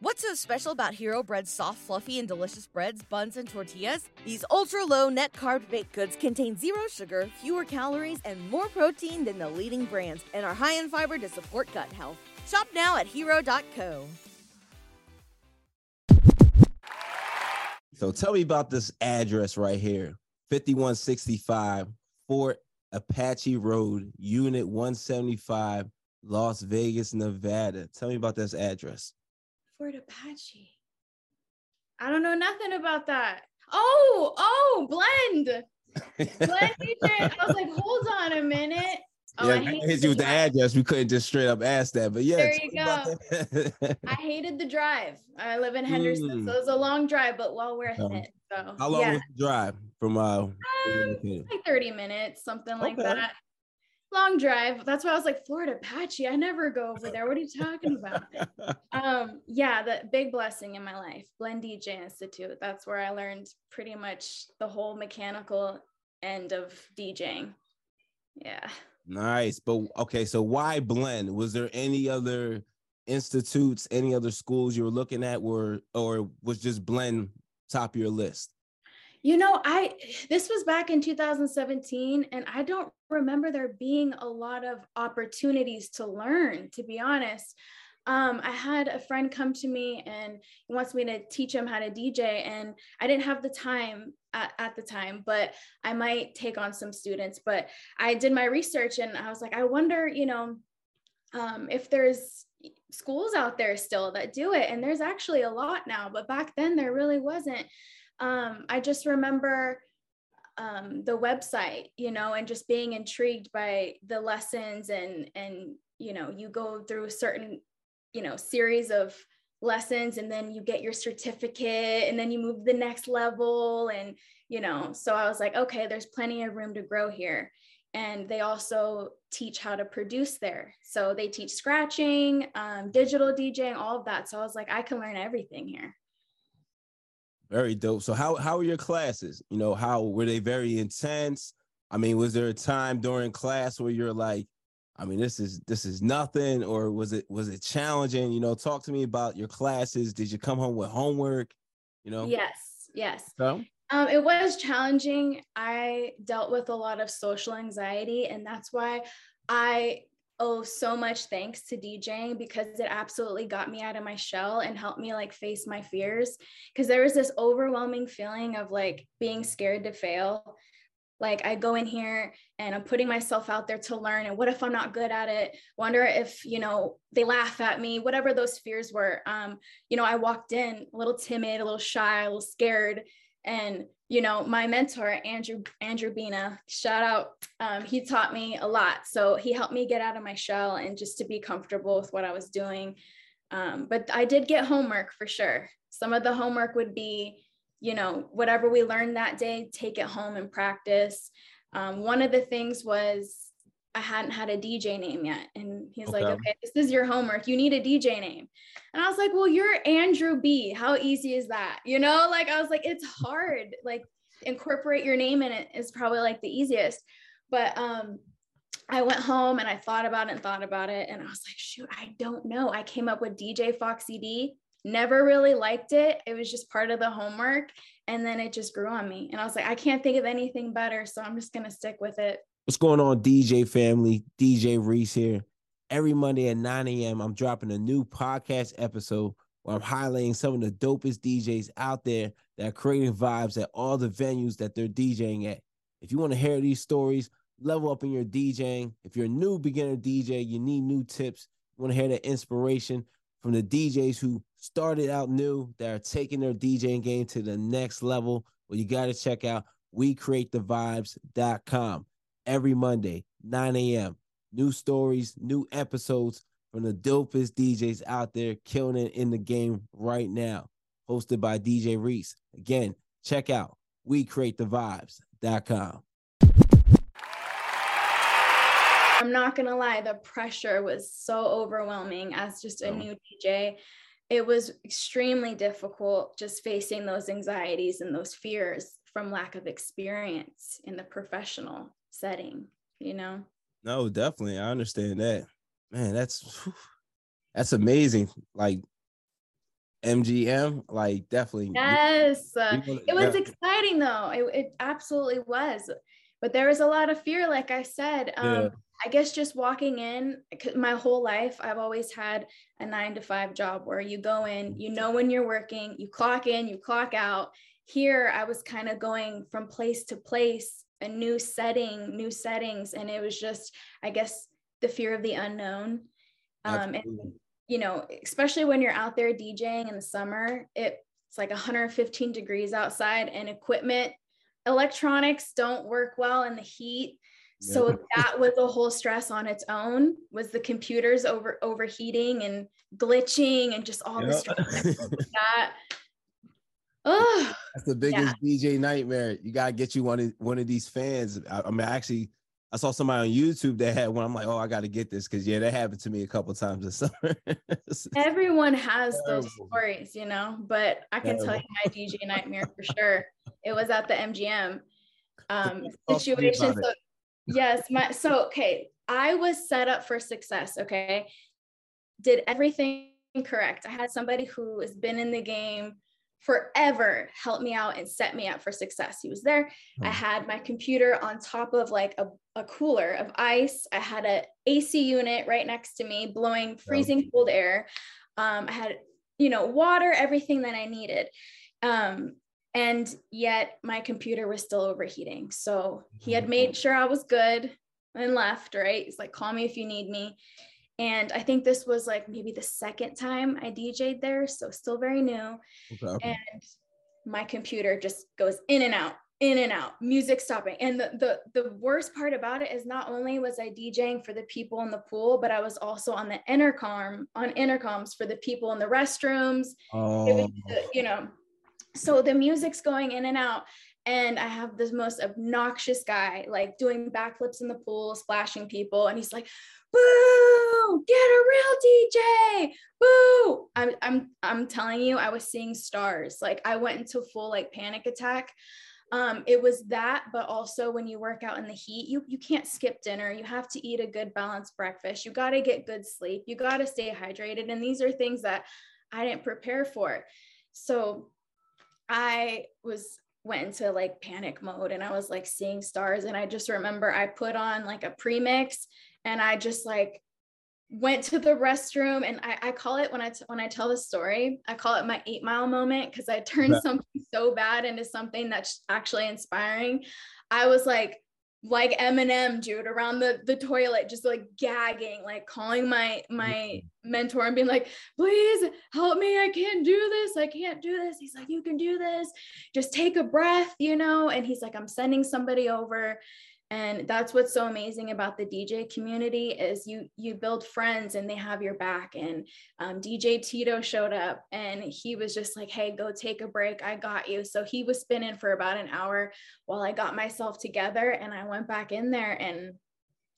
What's so special about Hero Bread's soft, fluffy, and delicious breads, buns, and tortillas? These ultra low net carb baked goods contain zero sugar, fewer calories, and more protein than the leading brands, and are high in fiber to support gut health. Shop now at hero.co. So tell me about this address right here 5165 Fort Apache Road, Unit 175, Las Vegas, Nevada. Tell me about this address. Fort Apache. I don't know nothing about that. Oh, oh, blend. Blend. I was like, hold on a minute. Oh, yeah, I I hate hit you with the address. We couldn't just straight up ask that, but yeah. There you that. I hated the drive. I live in Henderson, Mm. so it was a long drive, but well worth Um, it. So How long yeah, was the drive from uh? Um, like 30 minutes, something like Okay. that. Long drive. That's why I was like, Fort Apache. I never go over there. What are you talking about? um yeah the big blessing in my life blend dj institute that's where i learned pretty much the whole mechanical end of djing yeah nice, but okay. So why blend? Was there any other institutes, any other schools you were looking at, were or was just blend top of your list? You know i this was back in 2017 and i don't remember there being a lot of opportunities to learn to be honest um, I had a friend come to me and he wants me to teach him how to DJ, and I didn't have the time at, at the time, but I might take on some students. But I did my research and I was like, I wonder, you know, um, if there's schools out there still that do it. And there's actually a lot now, but back then there really wasn't. Um, I just remember um, the website, you know, and just being intrigued by the lessons and and you know, you go through a certain, you know, series of lessons and then you get your certificate and then you move the next level and you know, so I was like, okay, there's plenty of room to grow here. And they also teach how to produce there. So they teach scratching, um, digital DJing, all of that. So I was like, I can learn everything here. Very dope. So how how were your classes? You know, how were they very intense? I mean, was there a time during class where you're like, I mean, this is this is nothing, or was it was it challenging? You know, talk to me about your classes. Did you come home with homework? You know, Yes, yes. So Um, it was challenging. I dealt with a lot of social anxiety, and that's why I owe so much thanks to DJing because it absolutely got me out of my shell and helped me like face my fears. Because there was this overwhelming feeling of like being scared to fail. Like I go in here and I'm putting myself out there to learn. And what if I'm not good at it? Wonder if, you know, they laugh at me, whatever those fears were. Um, you know, I walked in a little timid, a little shy, a little scared and you know my mentor andrew andrew bina shout out um, he taught me a lot. So he helped me get out of my shell and just to be comfortable with what i was doing. Um, but i did get homework for sure. Some of the homework would be you know whatever we learned that day take it home and practice. Um, one of the things was i hadn't had a dj name yet and he's like Okay. okay this is your homework you need a dj name and I was like, well, you're Andrew B. How easy is that? You know, like I was like, it's hard. Like incorporate your name in it is probably like the easiest. But um I went home and I thought about it and thought about it. And I was like, shoot, I don't know. I came up with DJ Foxy D. Never really liked it. It was just part of the homework. And then it just grew on me. And I was like, I can't think of anything better. So I'm just gonna stick with it. What's going on, DJ family? DJ Reese here. Every Monday at 9 a.m., I'm dropping a new podcast episode where I'm highlighting some of the dopest DJs out there that are creating vibes at all the venues that they're DJing at. If you want to hear these stories, level up in your DJing. If you're a new beginner DJ, you need new tips. You want to hear the inspiration from the DJs who started out new that are taking their DJing game to the next level. Well, you got to check out WeCreateTheVibes.com every Monday, 9 a.m. New stories, new episodes from the dopest DJs out there killing it in the game right now. Hosted by DJ Reese. Again, check out WeCreateTheVibes.com. I'm not gonna lie, the pressure was so overwhelming as just a Oh. new DJ. It was extremely difficult just facing those anxieties and those fears from lack of experience in the professional setting, you know? No, definitely. I understand that. Man, that's that's amazing. Like MGM, like definitely. Yes, uh, it was yeah. exciting though. It, it absolutely was, but there was a lot of fear, like I said. Um, yeah. I guess just walking in, my whole life, I've always had a nine to five job where you go in, you know when you're working, you clock in, you clock out. Here, I was kind of going from place to place, a new setting, new settings, and it was just, I guess, the fear of the unknown. Um, and you know, especially when you're out there DJing in the summer, it, it's like 115 degrees outside, and equipment, electronics don't work well in the heat so that was a whole stress on its own was the computers over overheating and glitching and just all yep. the stuff that oh that's the biggest yeah. dj nightmare you gotta get you one of one of these fans i, I mean actually I saw somebody on YouTube that had one. I'm like, oh, I got to get this because yeah, that happened to me a couple times this summer. Everyone has Terrible. those stories, you know. But I can Terrible. tell you my DJ nightmare for sure. It was at the MGM um, situation. So yes my so okay i was set up for success okay did everything correct i had somebody who has been in the game forever help me out and set me up for success he was there i hmm. had my computer on top of like a, a cooler of ice i had a ac unit right next to me blowing freezing cold air um, i had you know water everything that i needed um, and yet my computer was still overheating. So he had made sure I was good and left, right? He's like, call me if you need me. And I think this was like maybe the second time I DJ'd there. So still very new. Okay. And my computer just goes in and out, in and out, music stopping. And the, the the worst part about it is not only was I DJing for the people in the pool, but I was also on the intercom on intercoms for the people in the restrooms. Oh. Was, you know, so the music's going in and out and I have this most obnoxious guy like doing backflips in the pool, splashing people, and he's like, "Boo! Get a real DJ! Boo!" I'm I'm I'm telling you, I was seeing stars. Like I went into full like panic attack. Um, it was that, but also when you work out in the heat, you you can't skip dinner. You have to eat a good balanced breakfast. You got to get good sleep. You got to stay hydrated, and these are things that I didn't prepare for. So I was went into like panic mode and I was like seeing stars. And I just remember I put on like a premix and I just like went to the restroom and I, I call it when I t- when I tell the story, I call it my eight mile moment because I turned yeah. something so bad into something that's actually inspiring. I was like like Eminem, dude, around the the toilet, just like gagging, like calling my my mm-hmm. mentor and being like, "Please help me! I can't do this. I can't do this." He's like, "You can do this. Just take a breath, you know." And he's like, "I'm sending somebody over." And that's what's so amazing about the dj community is you you build friends and they have your back. And um, dj tito showed up and he was just like hey go take a break. I got you. So he was spinning for about an hour while i got myself together and i went back in there and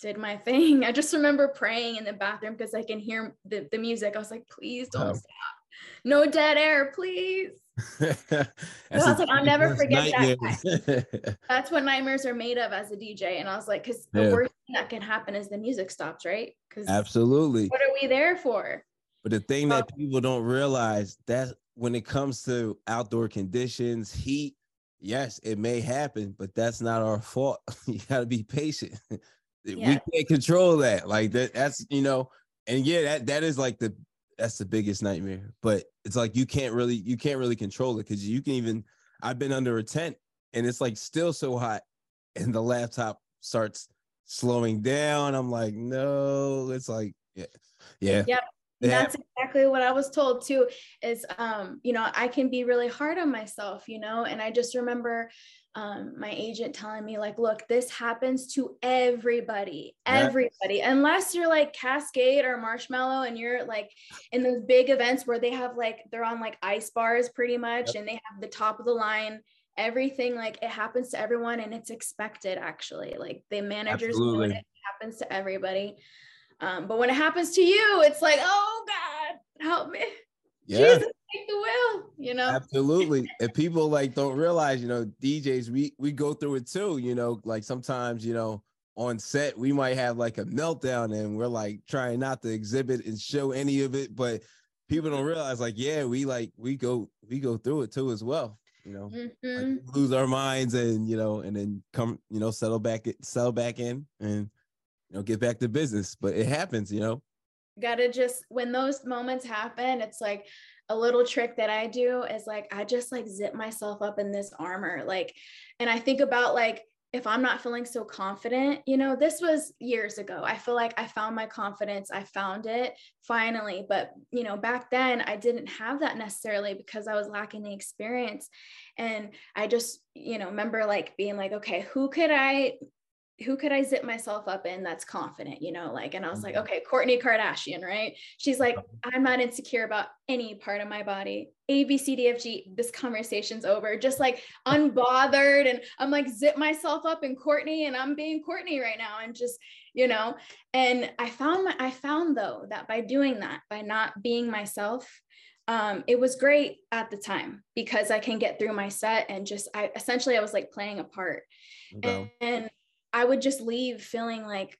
did my thing. I just remember praying in the bathroom because i can hear the, the music. I was like please don't oh. stop. No dead air please I was like, I'll never forget that. That's what nightmares are made of as a DJ. And I was like, because the yeah. worst thing that can happen is the music stops, right? Because absolutely. What are we there for? But the thing that people don't realize that when it comes to outdoor conditions, heat, yes, it may happen, but that's not our fault. you got to be patient. Yeah. We can't control that. Like that. That's you know, and yeah, that that is like the that's the biggest nightmare. But it's like you can't really you can't really control it because you can even I've been under a tent and it's like still so hot and the laptop starts slowing down. I'm like, no, it's like, yeah, yeah. Yep. That's exactly what I was told too. Is um, you know, I can be really hard on myself, you know, and I just remember um, my agent telling me like look this happens to everybody everybody. Unless you're like Kaskade or Marshmello and you're like in those big events where they have like they're on like ice bars pretty much yep. and they have the top of the line everything like it happens to everyone and it's expected actually. Like the managers it, it happens to everybody. Um, but when it happens to you it's like oh god help me yeah. Jesus, take the wheel, you know. Absolutely. and people like don't realize, you know, DJs, we we go through it too, you know, like sometimes, you know, on set, we might have like a meltdown and we're like trying not to exhibit and show any of it, but people don't realize like yeah we like we go we go through it too as well you know Mhm. like, lose our minds and you know and then come you know settle back settle back in and you know get back to business but it happens you know gotta just when those moments happen it's like a little trick that i do is like i just like zip myself up in this armor like and i think about like if i'm not feeling so confident you know this was years ago. I feel like i found my confidence i found it finally but you know back then i didn't have that necessarily because i was lacking the experience. And i just you know remember like being like okay who could i who could I zip myself up in that's confident, you know, like, and I was like, Mhm. okay, Kourtney Kardashian, right? She's like, I'm not insecure about any part of my body. A, B, C, D, F, G, this conversation's over. Just like unbothered. And I'm like, zip myself up in Kourtney and I'm being Kourtney right now. And just, you know, and I found my, I found though that by doing that, by not being myself, um, it was great at the time because I can get through my set and just, I essentially, I was like playing a part Okay. and I would just leave feeling like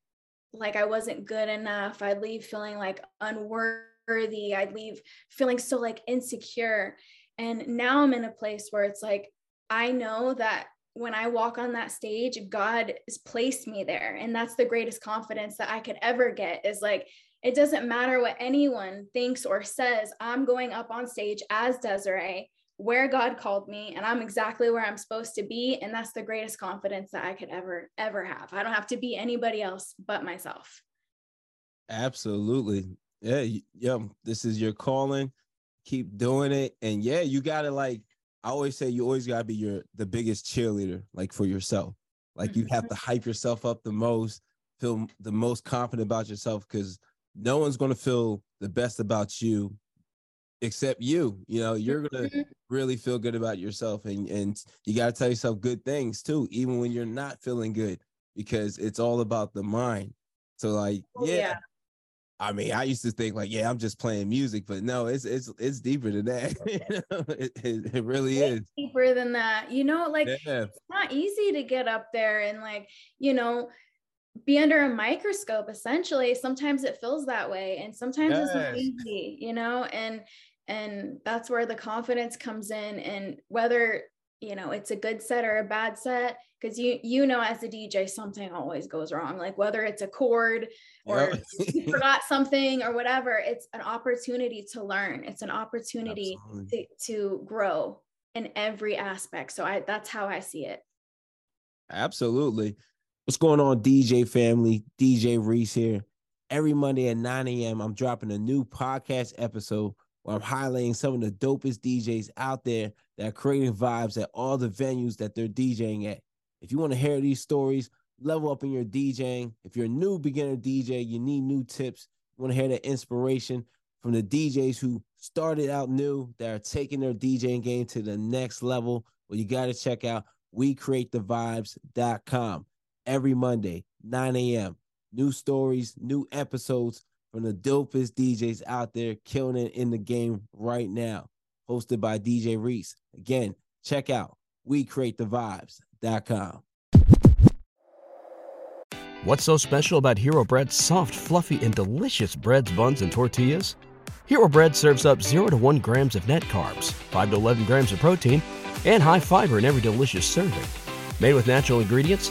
like I wasn't good enough. I'd leave feeling like unworthy. I'd leave feeling so like insecure. And now I'm in a place where it's like I know that when I walk on that stage, God has placed me there. And that's the greatest confidence that I could ever get is like it doesn't matter what anyone thinks or says. I'm going up on stage as Desiree where God called me and I'm exactly where I'm supposed to be. And that's the greatest confidence that I could ever, ever have. I don't have to be anybody else but myself. Absolutely. Yeah. Yeah. This is your calling. Keep doing it. And yeah, you gotta like, I always say you always gotta be your the biggest cheerleader, like for yourself. Like you have mm-hmm. to hype yourself up the most, feel the most confident about yourself because no one's gonna feel the best about you except you. You know, you're gonna Mhm. really feel good about yourself and and you got to tell yourself good things too even when you're not feeling good because it's all about the mind so like Oh, yeah, yeah. i mean i used to think like yeah i'm just playing music but no it's it's it's deeper than that You know, it, it, it really is Deeper than that, you know, like yeah it's not easy to get up there and like, you know, be under a microscope essentially. Sometimes it feels that way and sometimes it's easy, you know, and and that's where the confidence comes in and whether you know it's a good set or a bad set because you you know as a dj something always goes wrong like whether it's a chord or Yep. you forgot something or whatever it's an opportunity to learn it's an opportunity Absolutely. to, to grow in every aspect so i that's how i see it Absolutely. What's going on, DJ family? DJ Reese here. Every Monday at 9 a.m., I'm dropping a new podcast episode where I'm highlighting some of the dopest DJs out there that are creating vibes at all the venues that they're DJing at. If you want to hear these stories, level up in your DJing. If you're a new beginner DJ, you need new tips. You want to hear the inspiration from the DJs who started out new that are taking their DJing game to the next level. Well, you got to check out WeCreateTheVibes.com every Monday, 9 a.m. New stories, new episodes from the dopest DJs out there killing it in the game right now. Hosted by DJ Reese. Again, check out WeCreateTheVibes.com. What's so special about Hero Bread's soft, fluffy, and delicious breads, buns, and tortillas? Hero Bread serves up 0 to 1 grams of net carbs, 5 to 11 grams of protein, and high fiber in every delicious serving. Made with natural ingredients,